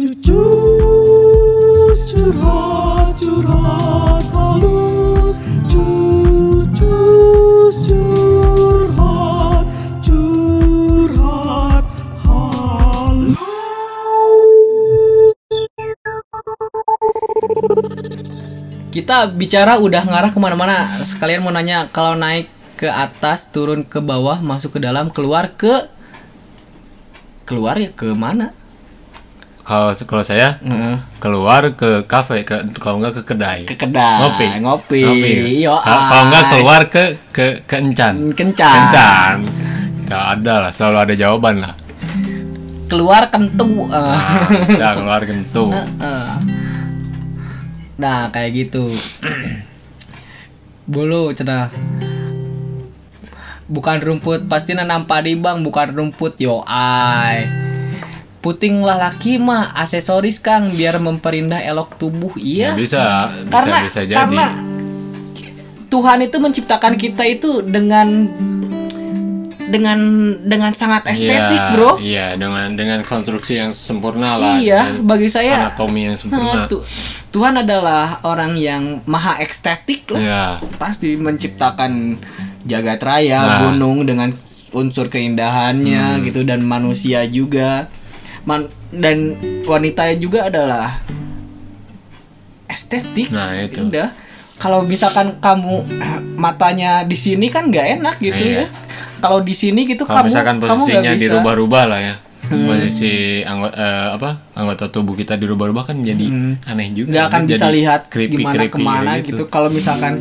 Kita bicara udah ngarah ke mana-mana. Sekalian mau nanya kalau naik ke atas, turun ke bawah, masuk ke dalam, keluar ke keluar ya ke mana? Kalau kalau saya Heeh. keluar ke kafe ke kalau enggak ke kedai. Ke kedai, Ngopi. ngopi. Yo, Ka- kalau enggak keluar ke ke ke encan. Kencan. Kencan. Gak ada lah, selalu ada jawaban lah. Keluar kentu. eh. Nah, bisa keluar kentu. Nah, kayak gitu. Bulu cenah. Bukan rumput pasti nanam padi bang, bukan rumput yo ay. Puting lah laki mah aksesoris kang biar memperindah elok tubuh iya. Ya, bisa, bisa karena bisa jadi. karena Tuhan itu menciptakan kita itu dengan dengan dengan sangat estetik Iya, bro. Iya, dengan dengan konstruksi yang sempurna lah. Iya, bagi saya anatomi yang sempurna. tu- Tuhan adalah orang yang maha estetik lah. Iya. Pasti menciptakan jagat raya, Nah. Hmm. gunung dengan unsur keindahannya gitu dan manusia juga. Man- dan wanita juga adalah estetik. Nah, itu. Indah. Kalau misalkan kamu eh, matanya di sini kan nggak enak gitu Iya. ya. Kalau di sini gitu Kalau kamu misalkan posisinya. Hmm. dirubah-rubah lah ya. Posisi anggota apa? Anggota tubuh kita dirubah-rubah kan jadi aneh juga. Hmm. nggak akan Jadi bisa lihat creepy- gimana creepy ke mana gitu. Kalau misalkan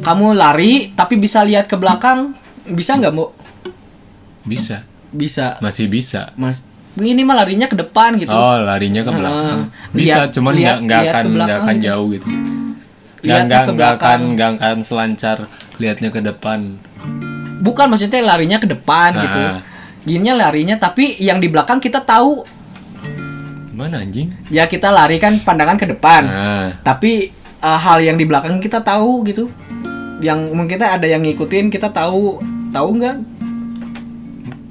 kamu lari tapi bisa lihat ke belakang, bisa nggak mau? Bisa, Bisa, masih bisa. mas. Ini mah larinya ke depan gitu. Oh, larinya ke belakang. Heeh. Bisa, Lihat- cuman lihat- nggak nggak akan nggak akan gitu. jauh gitu. Nggak nggak nggak akan nggak akan selancar lihatnya ke depan. Bukan maksudnya larinya ke depan gitu. Ah. Gininya larinya tapi yang di belakang kita tahu. Gimana anjing? Ya kita lari kan pandangan ke depan. Nah, Tapi eh, hal yang di belakang kita tahu gitu. Yang mungkin kita ada yang ngikutin kita tahu. Tahu nggak?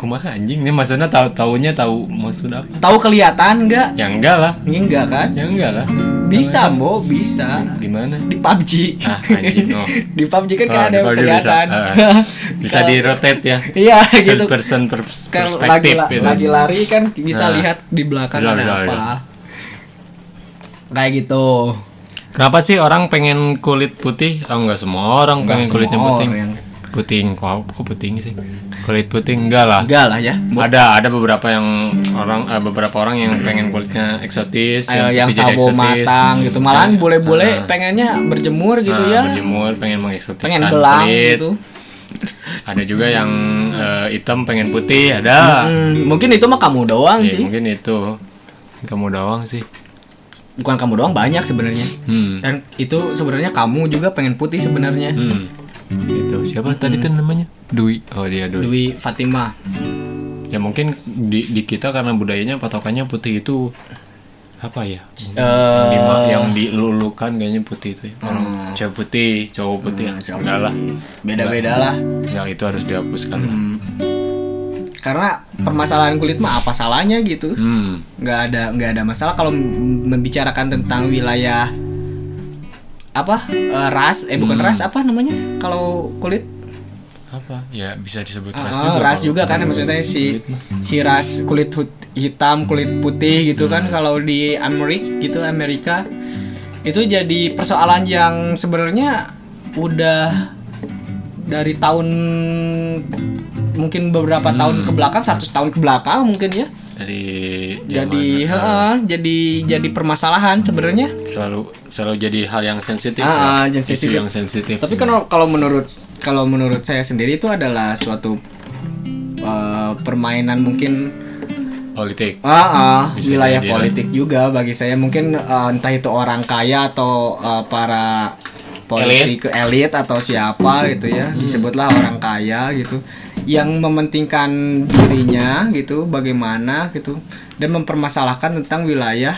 Kumaha anjing? Ini maksudnya tahu taunya tahu maksud apa? Tahu kelihatan nggak? Ya enggak lah. Ini enggak kan? Ya enggak lah. Bisa, Bo, bisa. Gimana? Di PUBG. Ah, anjing. Oh. Di PUBG kan Oh, kayak ada yang kelihatan. Bisa, Ah. bisa di rotate ya. Iya, gitu. Person pers- Kan lagi, perspektif la- gitu. lagi lari kan bisa Nah. lihat di belakang Bisa, ada bisa, apa. Kayak gitu. Kenapa sih orang pengen kulit putih? Oh enggak semua orang Nggak pengen kulitnya putih. orang. Puting, kok kok puting sih? Kulit putih enggak lah. Enggak lah ya. Bo- Ada ada beberapa yang orang eh, beberapa orang yang pengen kulitnya eksotis, Ayo, yang jadi sabo eksotis. matang gitu. Malahan Ya, boleh-boleh ah. pengennya berjemur gitu Nah, ya. Berjemur pengen mengeksotiskan Pengen belang kulit. gitu. Ada juga yang eh, hitam pengen putih, ada. Hmm, mungkin itu mah kamu doang Ya, sih. mungkin itu. Kamu doang sih. Bukan kamu doang banyak sebenarnya. Hmm. Dan itu sebenarnya kamu juga pengen putih sebenarnya. Hmm. Itu siapa tadi tuh namanya? Dwi. Oh, dia Dwi. Dwi Fatima. Ya mungkin di, di kita karena budayanya patokannya putih itu apa ya? Lima- yang dilulukan kayaknya putih itu ya. Orang cewek putih, cowok putih. Enggak lah. beda-beda lah. Enggak itu harus dihapuskan. lah. Hmm. Karena permasalahan kulit mah apa salahnya gitu. Hmm. nggak ada nggak ada masalah kalau membicarakan tentang wilayah apa eh, ras eh bukan Hmm. ras apa namanya kalau kulit Apa? Ya bisa disebut ras Ah, juga. ras juga kan maksudnya si kulit si ras kulit hitam kulit putih gitu kan Hmm. kalau di Amerika gitu Amerika itu jadi persoalan yang sebenarnya udah dari tahun mungkin beberapa tahun ke belakang 100 tahun ke belakang mungkin ya Jadi zaman, heeh, jadi jadi permasalahan sebenarnya selalu selalu jadi hal yang sensitif. Ah, ya. Isu sensitif. yang sensitif. tapi kan kalau menurut kalau menurut saya sendiri itu adalah suatu eh, permainan mungkin politik. ah, ah, wilayah jadi politik juga bagi saya mungkin eh, entah itu orang kaya atau eh, para politik elit atau siapa gitu ya Hmm. disebutlah orang kaya gitu yang mementingkan dirinya gitu bagaimana gitu dan mempermasalahkan tentang wilayah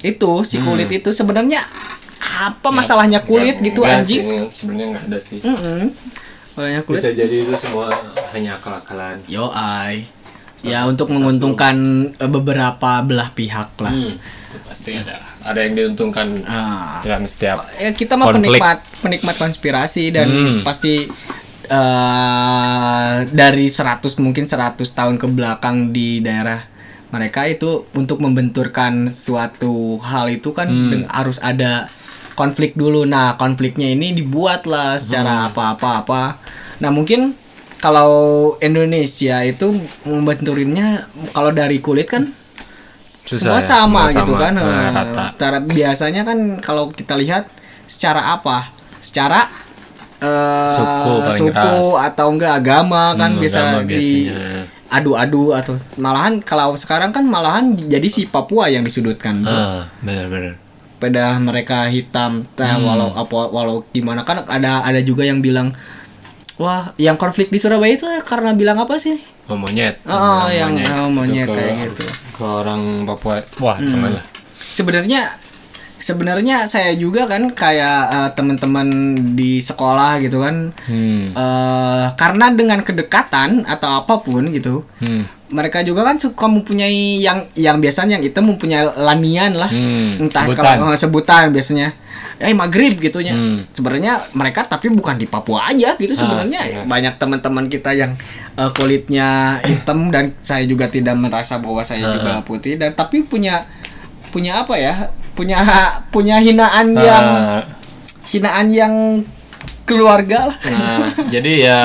itu si Hmm. kulit itu sebenarnya apa masalahnya kulit Enggak- gitu enggak anjing Sebenarnya nggak ada sih. Mm-mm. Masalahnya kulit Bisa jadi itu semua hanya akal-akalan. yo ai ya untuk menguntungkan eh, beberapa belah pihak lah. Hmm, itu pasti ada ada yang diuntungkan Ah. dengan setiap ya kita mah Konflik. penikmat penikmat konspirasi dan Hmm. pasti eh dari 100 mungkin 100 tahun ke belakang di daerah mereka itu untuk membenturkan suatu hal itu kan Hmm. harus ada konflik dulu. Nah, konfliknya ini dibuatlah Hmm. secara apa-apa-apa. Nah, mungkin kalau Indonesia itu membenturinnya kalau dari kulit kan semua Susah ya, sama semua gitu sama. kan Nah, eh, rata. cara biasanya kan kalau kita lihat secara apa secara eh, Suku suku atau enggak agama kan Hmm, bisa agama di adu-adu atau malahan kalau sekarang kan malahan jadi si Papua yang disudutkan bro. Ah, benar-benar. pada mereka hitam nah, Hmm. walau apa walau gimana kan ada ada juga yang bilang wah yang konflik di Surabaya itu karena bilang apa sih Oh, monyet. Oh, Bilang yang oh, monyet Itu ke- kayak gitu. Ke orang Papua. Wah, jangan lah. sebenarnya sebenarnya saya juga kan kayak eh, teman-teman di sekolah gitu kan Hmm. eh karena dengan kedekatan atau apa pun gitu Hmm. mereka juga kan suka mempunyai yang yang biasanya yang itu mempunyai lanian lah Hmm, entah sebutan. kalau eh, sebutan biasanya eh maghrib gitunya Hmm. sebenarnya mereka tapi bukan di Papua aja gitu sebenarnya iya. banyak teman-teman kita yang eh, kulitnya hitam dan saya juga tidak merasa bahwa saya Ah. juga putih dan tapi punya punya apa ya punya punya hinaan yang Ah, hinaan yang keluarga lah nah, jadi ya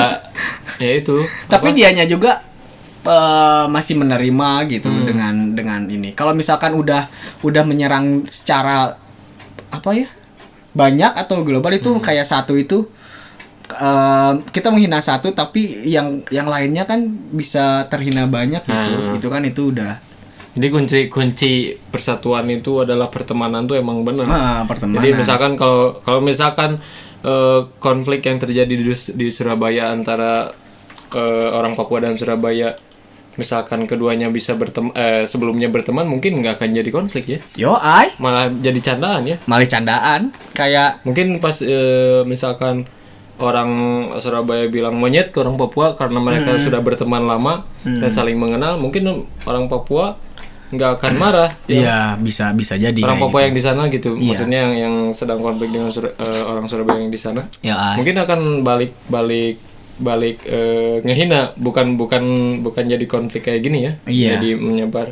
ya itu. tapi apa? dianya juga eh, masih menerima gitu Hmm. dengan dengan ini kalau misalkan udah udah menyerang secara apa ya banyak atau global itu Hmm. kayak satu itu eh, kita menghina satu tapi yang yang lainnya kan bisa terhina banyak gitu Hmm. itu kan itu udah Jadi kunci kunci persatuan itu adalah pertemanan tuh emang benar. ah, pertemanan Jadi misalkan kalau kalau misalkan eh, konflik yang terjadi di, di Surabaya antara eh, orang Papua dan Surabaya, misalkan keduanya bisa berteman, sebelumnya berteman mungkin nggak akan jadi konflik ya, yo ay malah jadi candaan ya. malah candaan kayak Mungkin pas eh, misalkan orang Surabaya bilang monyet ke orang Papua karena mereka Hmm. sudah berteman lama dan saling mengenal, mungkin orang Papua nggak akan marah. ya. iya bisa bisa jadi orang Papua yang di sana gitu, Iya. maksudnya yang yang sedang konflik dengan Sur- eh, orang Surabaya yang di sana, gitu. ya ay. mungkin akan balik balik balik eh, ngehina, bukan bukan bukan jadi konflik kayak gini ya, Iya. jadi menyebar.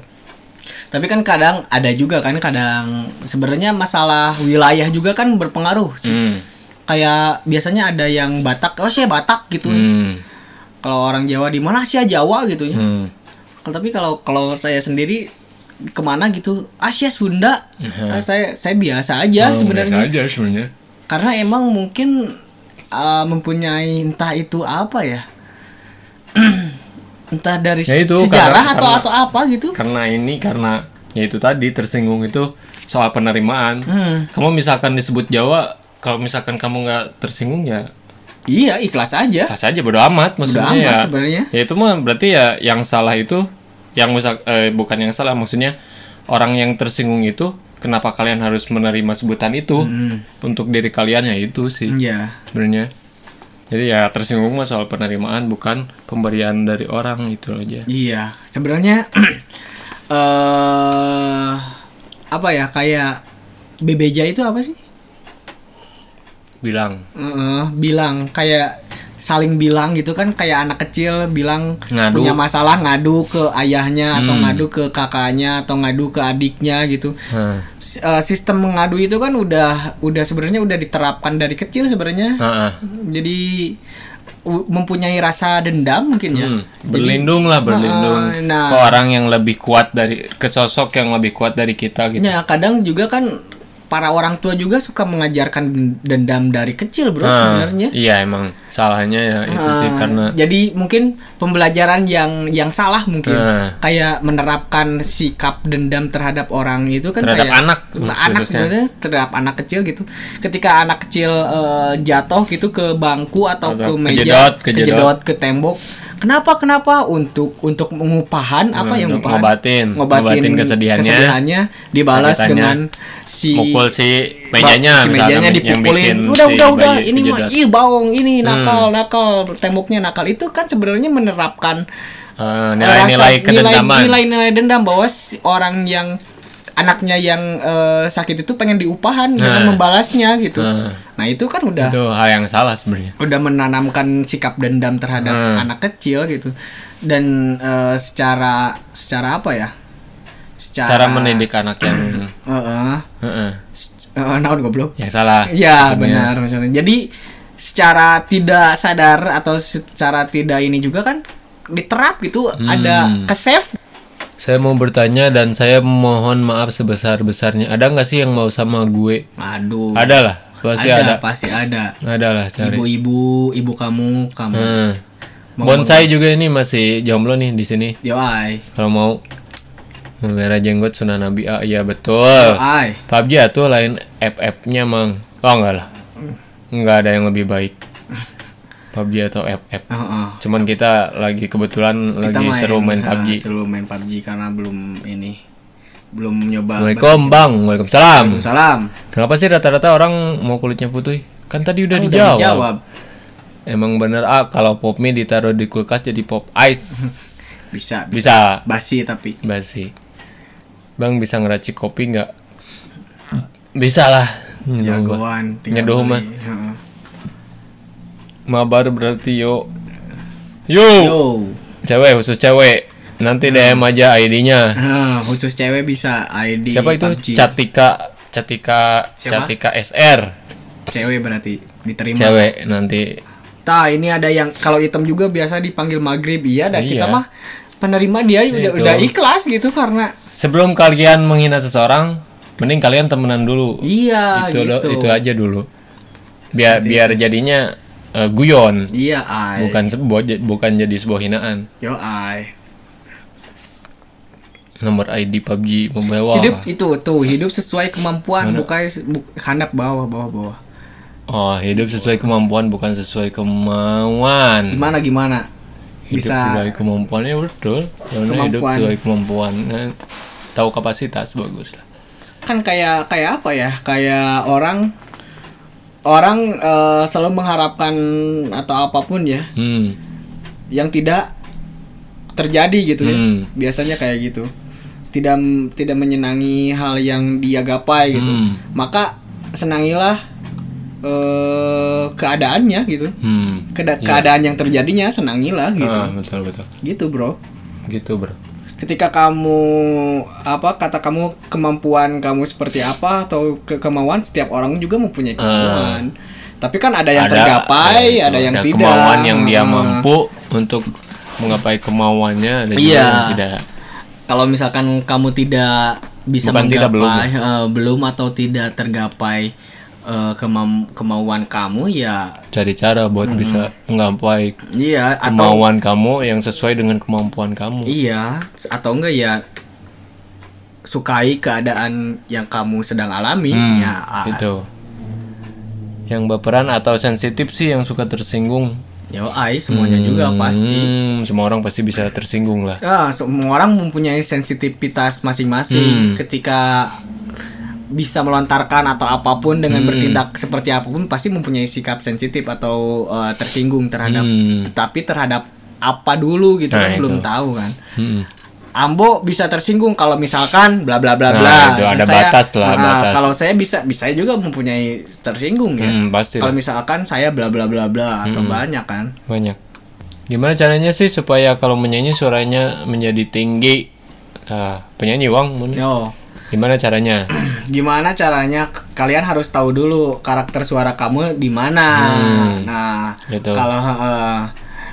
Tapi kan kadang ada juga kan kadang sebenarnya masalah wilayah juga kan berpengaruh sih. Hmm. Kayak biasanya ada yang Batak, oh saya Batak gitu. Hmm. Kalau orang Jawa di mana sih Jawa gitu ya. Hmm. Tapi kalau kalau saya sendiri ke mana gitu, Asia Sunda, ah, saya saya biasa aja Oh, sebenarnya. biasa aja sebenarnya. Karena emang mungkin uh, mempunyai entah itu apa ya. entah dari Ya itu, sejarah karena- atau karena- atau apa gitu. Karena ini karena ya itu tadi tersinggung itu soal penerimaan. Hmm. Kamu misalkan disebut Jawa, kalau misalkan kamu nggak tersinggung ya Iya, ikhlas aja. pas aja bodo amat maksudnya amat ya. sebenarnya. Ya itu mah berarti ya yang salah itu yang misal eh, bukan yang salah maksudnya orang yang tersinggung itu kenapa kalian harus menerima sebutan itu untuk diri kalian ya itu sih Iya. sebenarnya. Jadi ya tersinggung mah soal penerimaan bukan pemberian dari orang itu aja. Iya, sebenarnya eh apa ya kayak bebeja itu apa sih? Bilang Eh, bilang kayak saling bilang gitu kan kayak anak kecil bilang Ngadu. punya masalah ngadu ke ayahnya atau Hmm. ngadu ke kakaknya atau ngadu ke adiknya gitu. S- eh, sistem mengadu itu kan udah udah sebenarnya udah diterapkan dari kecil sebenarnya. Ha-ha. Jadi mempunyai rasa dendam mungkin ya. Hmm, berlindung lah berlindung nah. ke orang yang lebih kuat dari ke sosok yang lebih kuat dari kita gitu. Ya kadang juga kan para orang tua juga suka mengajarkan dendam dari kecil bro Nah, sebenarnya. Iya emang salahnya ya itu sih Ah, karena jadi mungkin pembelajaran yang yang salah mungkin Nah. kayak menerapkan sikap dendam terhadap orang itu kan Terhadap kayak anak, Nah, anak sebenarnya terhadap anak kecil gitu ketika anak kecil eh, jatuh gitu ke bangku atau Atau ke meja kejedot, kejedot. kejedot ke tembok kenapa kenapa untuk untuk mengupahan apa Nah, yang ngupahan? ngobatin, ngobatin kesedihannya, kesedihannya dibalas dengan si mukul si mejanya si mejanya dipukulin udah si udah udah ini mah ih baong ini Hmm. nakal nakal temboknya nakal itu kan sebenarnya menerapkan Eh, nilai-nilai rasa- kedendaman. nilai-nilai dendam bahwa si orang yang anaknya yang eh, sakit itu pengen diupahan dengan Nah. membalasnya gitu. Nah. Nah, itu kan udah Itu hal yang salah sebenarnya. udah menanamkan sikap dendam terhadap Hmm. anak kecil gitu. Dan eh, secara secara apa ya? Secara Cara mendidik anak yang Heeh. Heeh. Eh, naon goblok? yang salah. Ya Maksudnya. benar maksudnya. Jadi secara tidak sadar atau secara tidak ini juga kan diterap gitu ada Hmm. ke save. Saya mau bertanya dan saya mohon maaf sebesar-besarnya. Ada nggak sih yang mau sama gue? Aduh. Ada lah, pasti ada, ada. pasti ada. Ada lah cari. Ibu-ibu, ibu kamu, kamu. Hmm. Mau- Bonsai juga ini masih jomblo nih di sini. Yo ai. Kalau mau merah jenggot Sunan Nabi. Ah, iya betul. Ai. PUBG tuh lain FF-nya mang. Oh enggak lah. Enggak ada yang lebih baik. PUBG atau FF. Heeh. Cuman kita lagi kebetulan Kita lagi seru main ah, PUBG. seru main PUBG karena belum ini belum nyoba. Assalamualaikum Bang. Waalaikumsalam. Salam. Kenapa sih rata-rata orang mau kulitnya putih? Kan tadi udah Udah dijawab. dijawab. Emang bener ah kalau pop mie ditaruh di kulkas jadi pop ice. Bisa, bisa. Bisa. Basi tapi. Basi. Bang bisa ngeracik kopi nggak? Bisa lah. Jagoan. tinggal Nyeduh mah. Mabar berarti yo. Yo. Yo. Cewek khusus cewek. Nanti DM aja ID-nya. Nah, khusus cewek bisa ID Siapa itu? PUBG. Catika Catika Siapa? Catika SR. Cewek berarti diterima. Cewek nanti Tah, ini ada yang kalau hitam juga biasa dipanggil maghrib iya dan kita Iya. mah penerima dia udah Itu. udah ikhlas gitu karena sebelum kalian menghina seseorang, mending kalian temenan dulu. iya itu gitu. lo- itu aja dulu. Biar biar jadinya eh, guyon, Iya, ai. bukan sebuah bukan jadi sebuah hinaan. Yo, ai. Nomor ID PUBG Mobile Hidup itu tuh, hidup sesuai kemampuan, bukan bu, handap bawah bawah bawah. Oh, hidup sesuai kemampuan bukan sesuai kemauan. Gimana gimana? Hidup Bisa sesuai kemampuannya betul. Karena hidup sesuai kemampuan. Nah, tahu kapasitas bagus lah. kan kayak kayak apa ya? Kayak orang orang eh, selalu mengharapkan atau apa pun ya Hmm. yang tidak terjadi gitu ya. Hmm. Biasanya kayak gitu. Tidak tidak menyenangi hal yang dia gapai gitu. Hmm. Maka senangilah eh keadaannya gitu. Hmm. Keda- keadaan yang terjadinya senangilah gitu. Ah, betul betul. Gitu, Bro. Gitu, Bro. Ketika kamu apa kata kamu kemampuan kamu seperti apa atau ke kemauan setiap orang juga mempunyai kemampuan. Tapi kan ada yang tergapai, ya, ada itu, yang ada tidak. kemauan yang dia Hmm. mampu untuk menggapai kemauannya dan juga Iya. yang tidak. kalau misalkan kamu tidak bisa Bukan tidak, belum menggapai eh, belum atau tidak tergapai eh, kemauan kamu ya Cari cara buat bisa menggapai iya atau kemauan kamu yang sesuai dengan kemampuan kamu. iya atau enggak ya sukai keadaan yang kamu sedang alami Hmm, ya Gitu. Yang baperan atau sensitif sih yang suka tersinggung. ya ai semuanya juga pasti Hmm, semua orang pasti bisa tersinggung lah. Ya, semua orang mempunyai sensitivitas masing-masing Hmm. ketika bisa melontarkan atau apa pun dengan Hmm. bertindak seperti apa pun pasti mempunyai sikap sensitif atau eh, tersinggung terhadap Hmm. tetapi terhadap apa dulu gitu Nah, kan itu. belum tahu kan. Hmm. Ambo bisa tersinggung kalau misalkan bla bla bla Nah, bla. itu Dan ada batas lah, nah, batas. Kalau saya bisa bisa juga mempunyai tersinggung ya. Hmm, pasti Kalau misalkan saya bla bla bla bla atau banyak kan. banyak. Gimana caranya sih supaya kalau menyanyi suaranya menjadi tinggi? Nah, penyanyi Wang, mun. Yo. Gimana caranya? gimana caranya kalian harus tahu dulu karakter suara kamu di mana Hmm, nah gitu. kalau eh,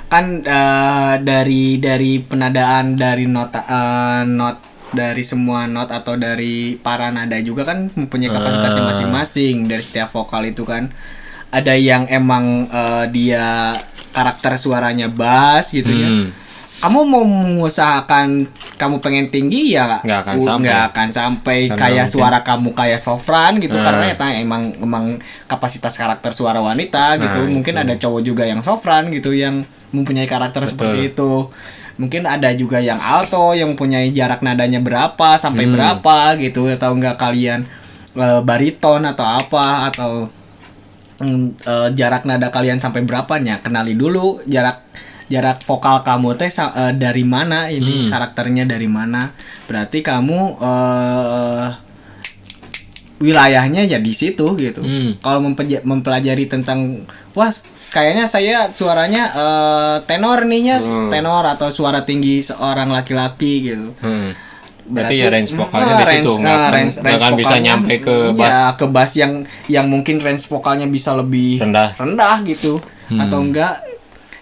kan eh, dari dari penadaan dari nota eh, not dari semua not atau dari para nada juga kan mempunyai kapasitasnya Ah. masing-masing dari setiap vokal itu kan ada yang emang eh, dia karakter suaranya bass gitu ya Hmm. Kamu mau mengusahakan kamu pengen tinggi ya Nggak akan sampai. nggak akan sampai. Karena kayak mungkin- suara kamu kayak sofran gitu Nah. karena ya emang emang kapasitas karakter suara wanita gitu. Nah, mungkin ada cowok juga yang sofran gitu yang mempunyai karakter seperti itu. Mungkin ada juga yang alto yang mempunyai jarak nadanya berapa sampai Hmm. berapa gitu. Atau enggak kalian eh, bariton atau apa atau eh, jarak nada kalian sampai berapanya. Kenali dulu jarak jarak vokal kamu teh eh, dari mana ini karakternya dari mana berarti kamu eh wilayahnya ya di situ gitu Hmm. kalau mempelajari tentang wah kayaknya saya suaranya eh, tenor nih Hmm. tenor atau suara tinggi seorang laki-laki gitu Hmm. Berarti, ya range vokalnya Nah, di situ range- nggak nah, range- nggak range akan bisa nyampe ke mm, bass ya, ke bass yang yang mungkin range vokalnya bisa lebih Rendah. rendah gitu Hmm. atau enggak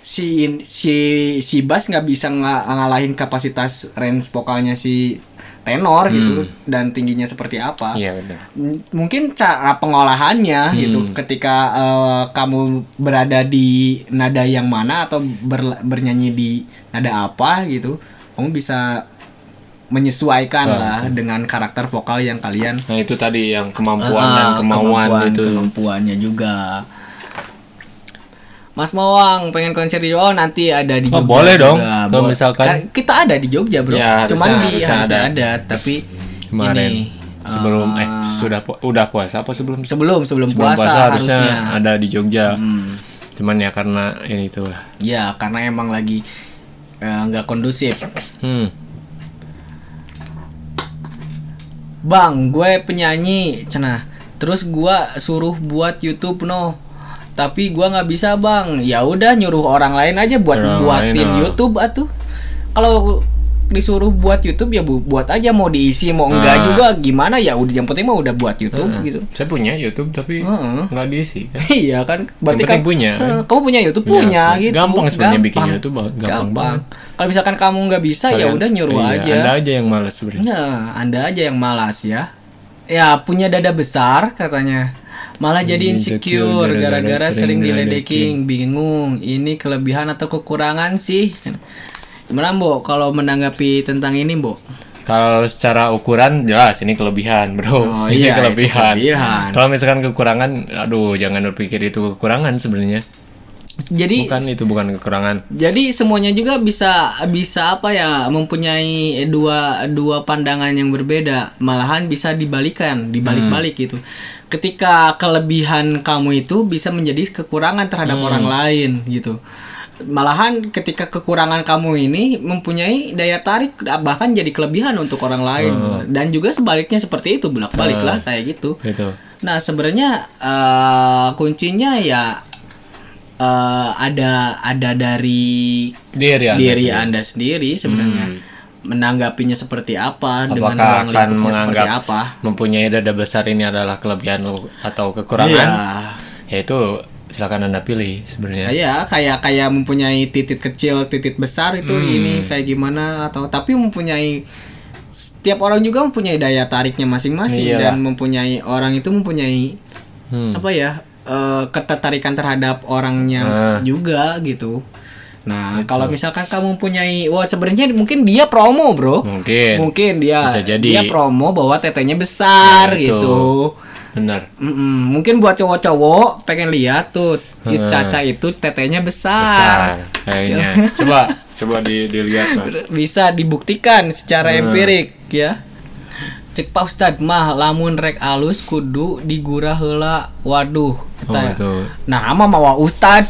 si si si bass nggak bisa nga- ngalahin kapasitas range vokalnya si tenor gitu dan tingginya seperti apa Hmm. Iya. M- mungkin cara pengolahannya gitu ketika eh, kamu berada di nada yang mana atau ber- bernyanyi di nada apa gitu kamu bisa menyesuaikan lah dengan karakter vokal yang kalian Nah itu tadi yang kemampuan dan Ah, kemauan kemampuan- gitu. kemampuannya juga Mas Mawang pengen konser di oh nanti ada di Oh, Jogja boleh dong. juga. Kalau misalkan- Kan kita ada di Jogja bro Ya, harusnya- cuman di harusnya ada. ada. tapi Kemarin ini, sebelum eh ah, sudah pu- udah puasa apa sebelum sebelum sebelum, sebelum puasa, harusnya, harusnya ada di Jogja. Hmm. Cuman ya karena ini tuh. Ya karena emang lagi eh, nggak kondusif. Hmm. Bang, gue penyanyi, cenah. Terus gua suruh buat YouTube no. Tapi gua nggak bisa bang. Ya udah nyuruh orang lain aja buat Orang buatin lain, ah. YouTube atuh. Kalau disuruh buat YouTube ya bu- buat aja mau diisi mau enggak Ah. juga gimana ya udah yang penting mah udah buat YouTube gitu. Saya punya YouTube tapi Heeh. nggak diisi. kan. iya kan berarti kan punya, kan? kamu punya YouTube Punya. punya gitu Gampang sebenarnya bikin YouTube, gampang banget. kalau misalkan kamu nggak bisa ya udah nyuruh iya, aja Anda aja yang malas sebenarnya. Nah, Anda aja yang malas ya. Ya, punya dada besar katanya. Malah jadi Insecure gara-gara sering diledekin, bingung. Ini kelebihan atau kekurangan sih? Gimana, Mbok, kalau menanggapi tentang ini, Mbok? Kalau secara ukuran jelas ini kelebihan, bro. Oh, ini iya, kelebihan. kelebihan. Kalau misalkan kekurangan, aduh jangan berpikir itu kekurangan sebenarnya. Jadi Bukan itu bukan kekurangan. Jadi semuanya juga bisa bisa apa ya mempunyai dua dua pandangan yang berbeda, malahan bisa dibalikan, dibalik-balik gitu. Ketika kelebihan kamu itu bisa menjadi kekurangan terhadap orang lain gitu. Malahan ketika kekurangan kamu ini mempunyai daya tarik bahkan jadi kelebihan untuk orang lain dan juga sebaliknya seperti itu bolak-balik lah kayak gitu. Gitu. Nah sebenarnya eh, kuncinya ya eh, ada ada dari Diri Anda diri sendiri. anda sendiri sebenarnya menanggapinya seperti apa dengan Apakah ruang akan lingkupnya seperti menganggap apa? mempunyai dada besar ini adalah kelebihan lo atau kekurangan? Iya. Ya itu silakan anda pilih sebenarnya. Iya, kayak kayak mempunyai titik kecil, titik besar itu Hmm. ini kayak gimana atau tapi mempunyai setiap orang juga mempunyai daya tariknya masing-masing dan mempunyai orang itu mempunyai Hmm. apa ya eh, ketertarikan terhadap orangnya Ah. juga gitu. Nah kalau misalkan kamu mempunyai, wah sebenarnya mungkin dia promo bro, Mungkin. mungkin dia Bisa jadi. dia promo bahwa tetenya besar Nah, itu. gitu. Benar. Mm-mm. Mungkin buat cowok-cowok pengen lihat tuh Hmm. Caca itu tetenya Besar besar. kayaknya. coba coba di, dilihat Mas. Bisa dibuktikan secara Hmm. empirik ya. Cek Pak Ustad mah lamun rek alus kudu digurah heula. Waduh. Oh, itu. Nah, ama mawa Ustad.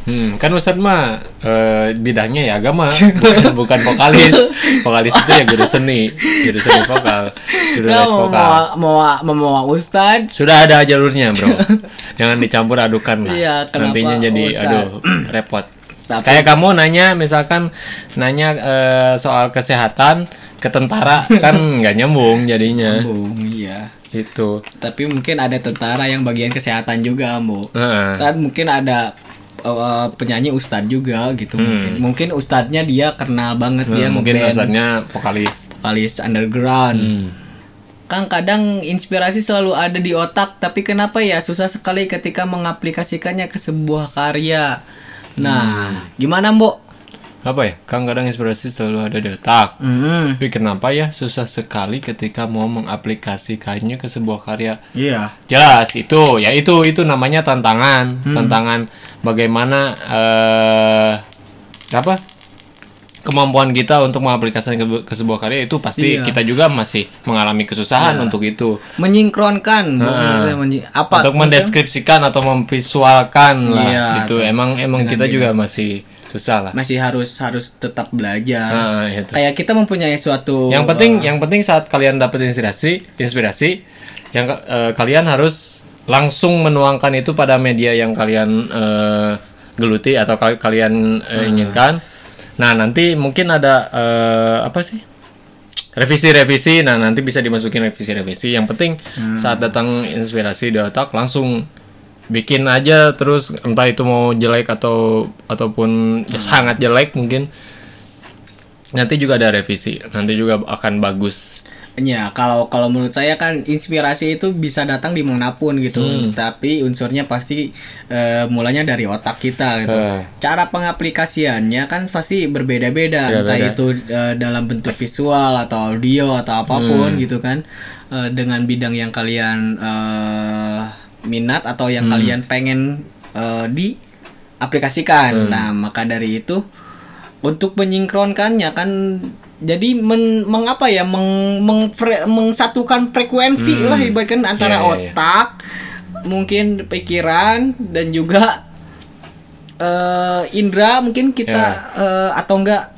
Hmm, kan Ustadz mah eh, bidangnya ya agama, bukan, bukan vokalis. Vokalis itu ya guru seni, guru seni vokal, guru Nah, les mau vokal. mawa mawa mawa Ustad. Sudah ada jalurnya, Bro. Jangan dicampur adukan lah. Iya, Nantinya jadi Ustadz? aduh repot. Tapi- Kayak kamu nanya misalkan nanya eh, soal kesehatan ke tentara kan nggak nyambung jadinya. Oh, iya. Itu. Tapi mungkin ada tentara yang bagian kesehatan juga, Ambo. Heeh. Dan mungkin ada uh, penyanyi ustad juga gitu mungkin. Mungkin ustadnya dia kenal banget dia Hmm. mungkin ngeband alasannya vokalis. vokalis underground. Hmm. Kang kadang inspirasi selalu ada di otak, tapi kenapa ya susah sekali ketika mengaplikasikannya ke sebuah karya. Nah, gimana, Mbok? Apa ya? Kang kadang inspirasi selalu ada di otak. Hmm, Tapi kenapa ya susah sekali ketika mau mengaplikasikannya ke sebuah karya? iya. Jelas itu, ya itu itu namanya tantangan, tantangan bagaimana eh apa kemampuan kita untuk mengaplikasikan ke, ke sebuah karya itu pasti Iya. kita juga masih mengalami kesusahan untuk itu, Menyingkronkan, Mbok, maksudnya menyi- apa? untuk mendeskripsikan atau memvisualkan lah Iya, itu emang emang kita juga masih susah lah. Masih harus harus tetap belajar. Nah, itu. kayak kita mempunyai suatu yang penting yang penting saat kalian dapat inspirasi inspirasi yang eh, kalian harus langsung menuangkan itu pada media yang kalian eh, geluti atau kal- kalian eh, inginkan. Nah nanti mungkin ada eh, apa sih? Revisi-revisi. Nah nanti bisa dimasukin revisi-revisi. Yang penting saat datang inspirasi di otak langsung bikin aja terus entah itu mau jelek atau ataupun ya sangat jelek mungkin nanti juga ada revisi nanti juga akan bagus Ya, kalau kalau menurut saya kan inspirasi itu bisa datang di mana pun gitu, Hmm. tapi unsurnya pasti eh, mulanya dari otak kita gitu. Eh. Cara pengaplikasiannya kan pasti berbeda-beda, entah Beda-beda. itu eh, dalam bentuk visual atau audio atau apa pun Hmm. gitu kan, Eh, dengan bidang yang kalian eh, minat atau yang Hmm. kalian pengen eh, diaplikasikan. Hmm. Nah, maka dari itu untuk menyingkronkannya kan jadi men, mengapa ya meng, meng- fre- mengsatukan frekuensi lah ibaratkan antara Iya, iya, iya. otak mungkin pikiran dan juga eh indera mungkin kita eh, atau enggak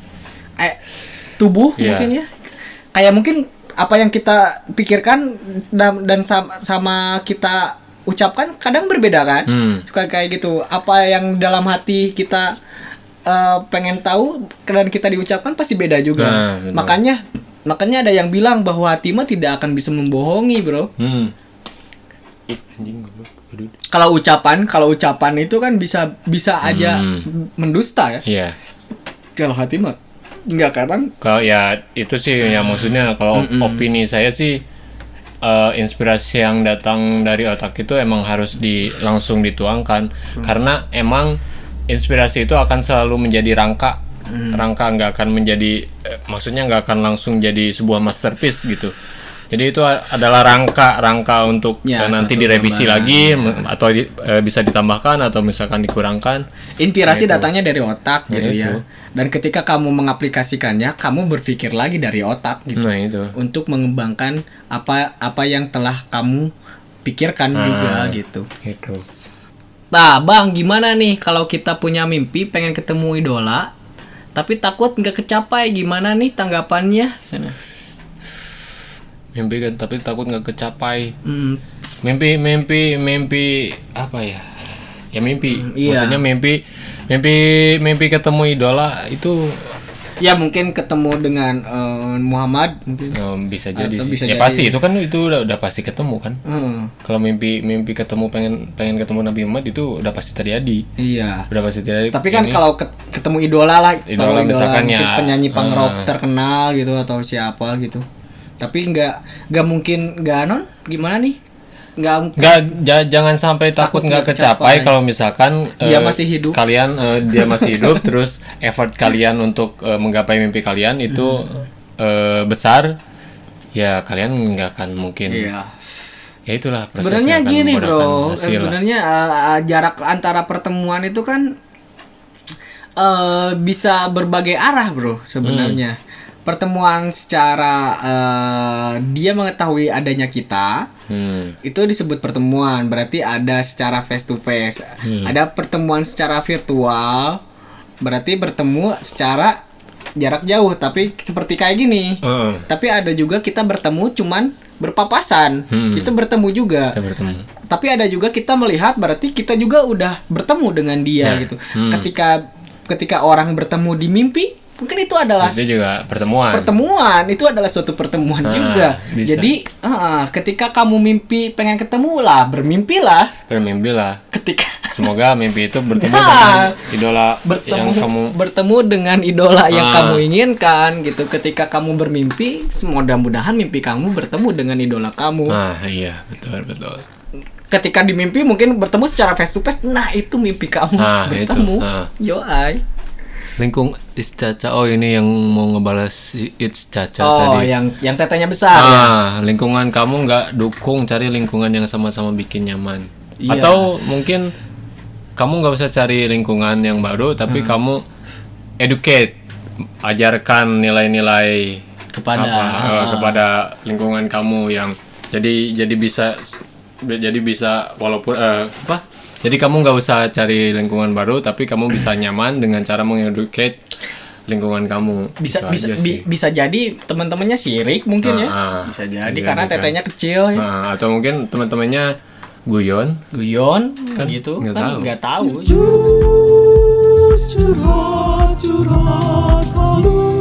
eh, tubuh Iya. mungkin ya kayak mungkin apa yang kita pikirkan dan, dan sama, sama kita ucapkan kadang berbeda kan? Hmm. suka kayak gitu. Apa yang dalam hati kita eh, pengen tahu dan kita diucapkan pasti beda juga. Nah, makanya makanya ada yang bilang bahwa hati mah tidak akan bisa membohongi bro. Hmm. Kalau ucapan kalau ucapan itu kan bisa bisa aja Hmm. mendusta ya. Iya. kalau hati mah nggak kadang Kalau ya itu sih ya maksudnya. Kalau opini saya sih eh, inspirasi yang datang dari otak itu emang harus di langsung dituangkan. Karena emang inspirasi itu akan selalu menjadi rangka. Rangka nggak akan menjadi eh, maksudnya nggak akan langsung jadi sebuah masterpiece gitu jadi itu adalah rangka rangka untuk Ya, eh, nanti direvisi gambaran, lagi me- atau di- eh, bisa ditambahkan atau misalkan dikurangkan. Inspirasi datangnya dari otak Nah, gitu ya. itu. dan ketika kamu mengaplikasikannya kamu berpikir lagi dari otak gitu. Nah itu. Untuk mengembangkan apa apa yang telah kamu pikirkan juga gitu. gitu. Nah, Bang, gimana nih kalau kita punya mimpi pengen ketemu idola, tapi takut nggak kecapai, gimana nih tanggapannya? Sana. Mimpi kan tapi takut nggak kecapai Hmm, mimpi mimpi mimpi apa ya ya mimpi iya. maksudnya mimpi mimpi mimpi ketemu idola itu ya mungkin ketemu dengan eh, Muhammad mungkin. eh, bisa jadi Atau sih. bisa ya jadi. pasti itu kan itu udah, udah pasti ketemu kan Hmm, kalau mimpi mimpi ketemu pengen pengen ketemu Nabi Muhammad itu udah pasti terjadi iya. udah pasti terjadi Tapi kan Ini- kalau ket- ketemu idola lah, Idola tahu misalkan ya, penyanyi punk rock eh. terkenal gitu atau siapa gitu. Tapi nggak nggak mungkin nggak non gimana nih? Nggak nggak ja- jangan sampai takut nggak kecapai kalau misalkan Dia eh, masih hidup. kalian eh, dia masih hidup terus effort kalian untuk eh, menggapai mimpi kalian itu eh, besar ya kalian nggak akan mungkin Iya. ya itulah Sebenarnya gini bro, sebenarnya uh, uh, jarak antara pertemuan itu kan eh bisa berbagai arah bro sebenarnya. Hmm. Pertemuan secara uh, dia mengetahui adanya kita Hmm. itu disebut pertemuan, berarti ada secara face to face. Hmm. Ada pertemuan secara virtual, berarti bertemu secara jarak jauh, tapi seperti kayak gini. Heeh, Tapi ada juga kita bertemu cuman berpapasan, Hmm. itu bertemu juga kita bertemu tapi ada juga kita melihat berarti kita juga udah bertemu dengan dia Ya. gitu. Hmm. Ketika ketika orang bertemu di mimpi, mungkin itu adalah itu juga pertemuan pertemuan. Itu adalah suatu pertemuan Ah, juga. bisa. Jadi, ah, ketika kamu mimpi pengen ketemu lah, bermimpilah. bermimpi lah Ketika semoga mimpi itu bertemu Ya. dengan idola bertemu yang kamu bertemu dengan idola yang Ah. kamu inginkan gitu. Ketika kamu bermimpi, mudah-mudahan mimpi kamu bertemu dengan idola kamu. ah iya betul betul ketika di mimpi mungkin bertemu secara face to face nah itu mimpi kamu Nah, itu. bertemu Ah. yo ay lingkung It's Caca oh ini yang mau ngebalas si It's Caca oh tadi yang yang tetenya besar ya ah lingkungan kamu nggak dukung cari lingkungan yang sama-sama bikin nyaman Iya. atau mungkin kamu nggak usah cari lingkungan yang baru tapi Hmm. kamu educate ajarkan nilai-nilai Kepada- apa, ah. kepada lingkungan kamu yang jadi jadi bisa jadi bisa walaupun eh, apa Jadi kamu nggak usah cari lingkungan baru, tapi kamu bisa nyaman dengan cara mengeducate lingkungan kamu. bisa Itu bisa bi- bisa jadi teman-temannya sirik mungkin ya Ah, ah. bisa jadi Iya, karena kan. tetenya kecil ya Nah, atau mungkin teman-temannya guyon. guyon gitu nggak kan tahu. nggak tahu curhat curhat halus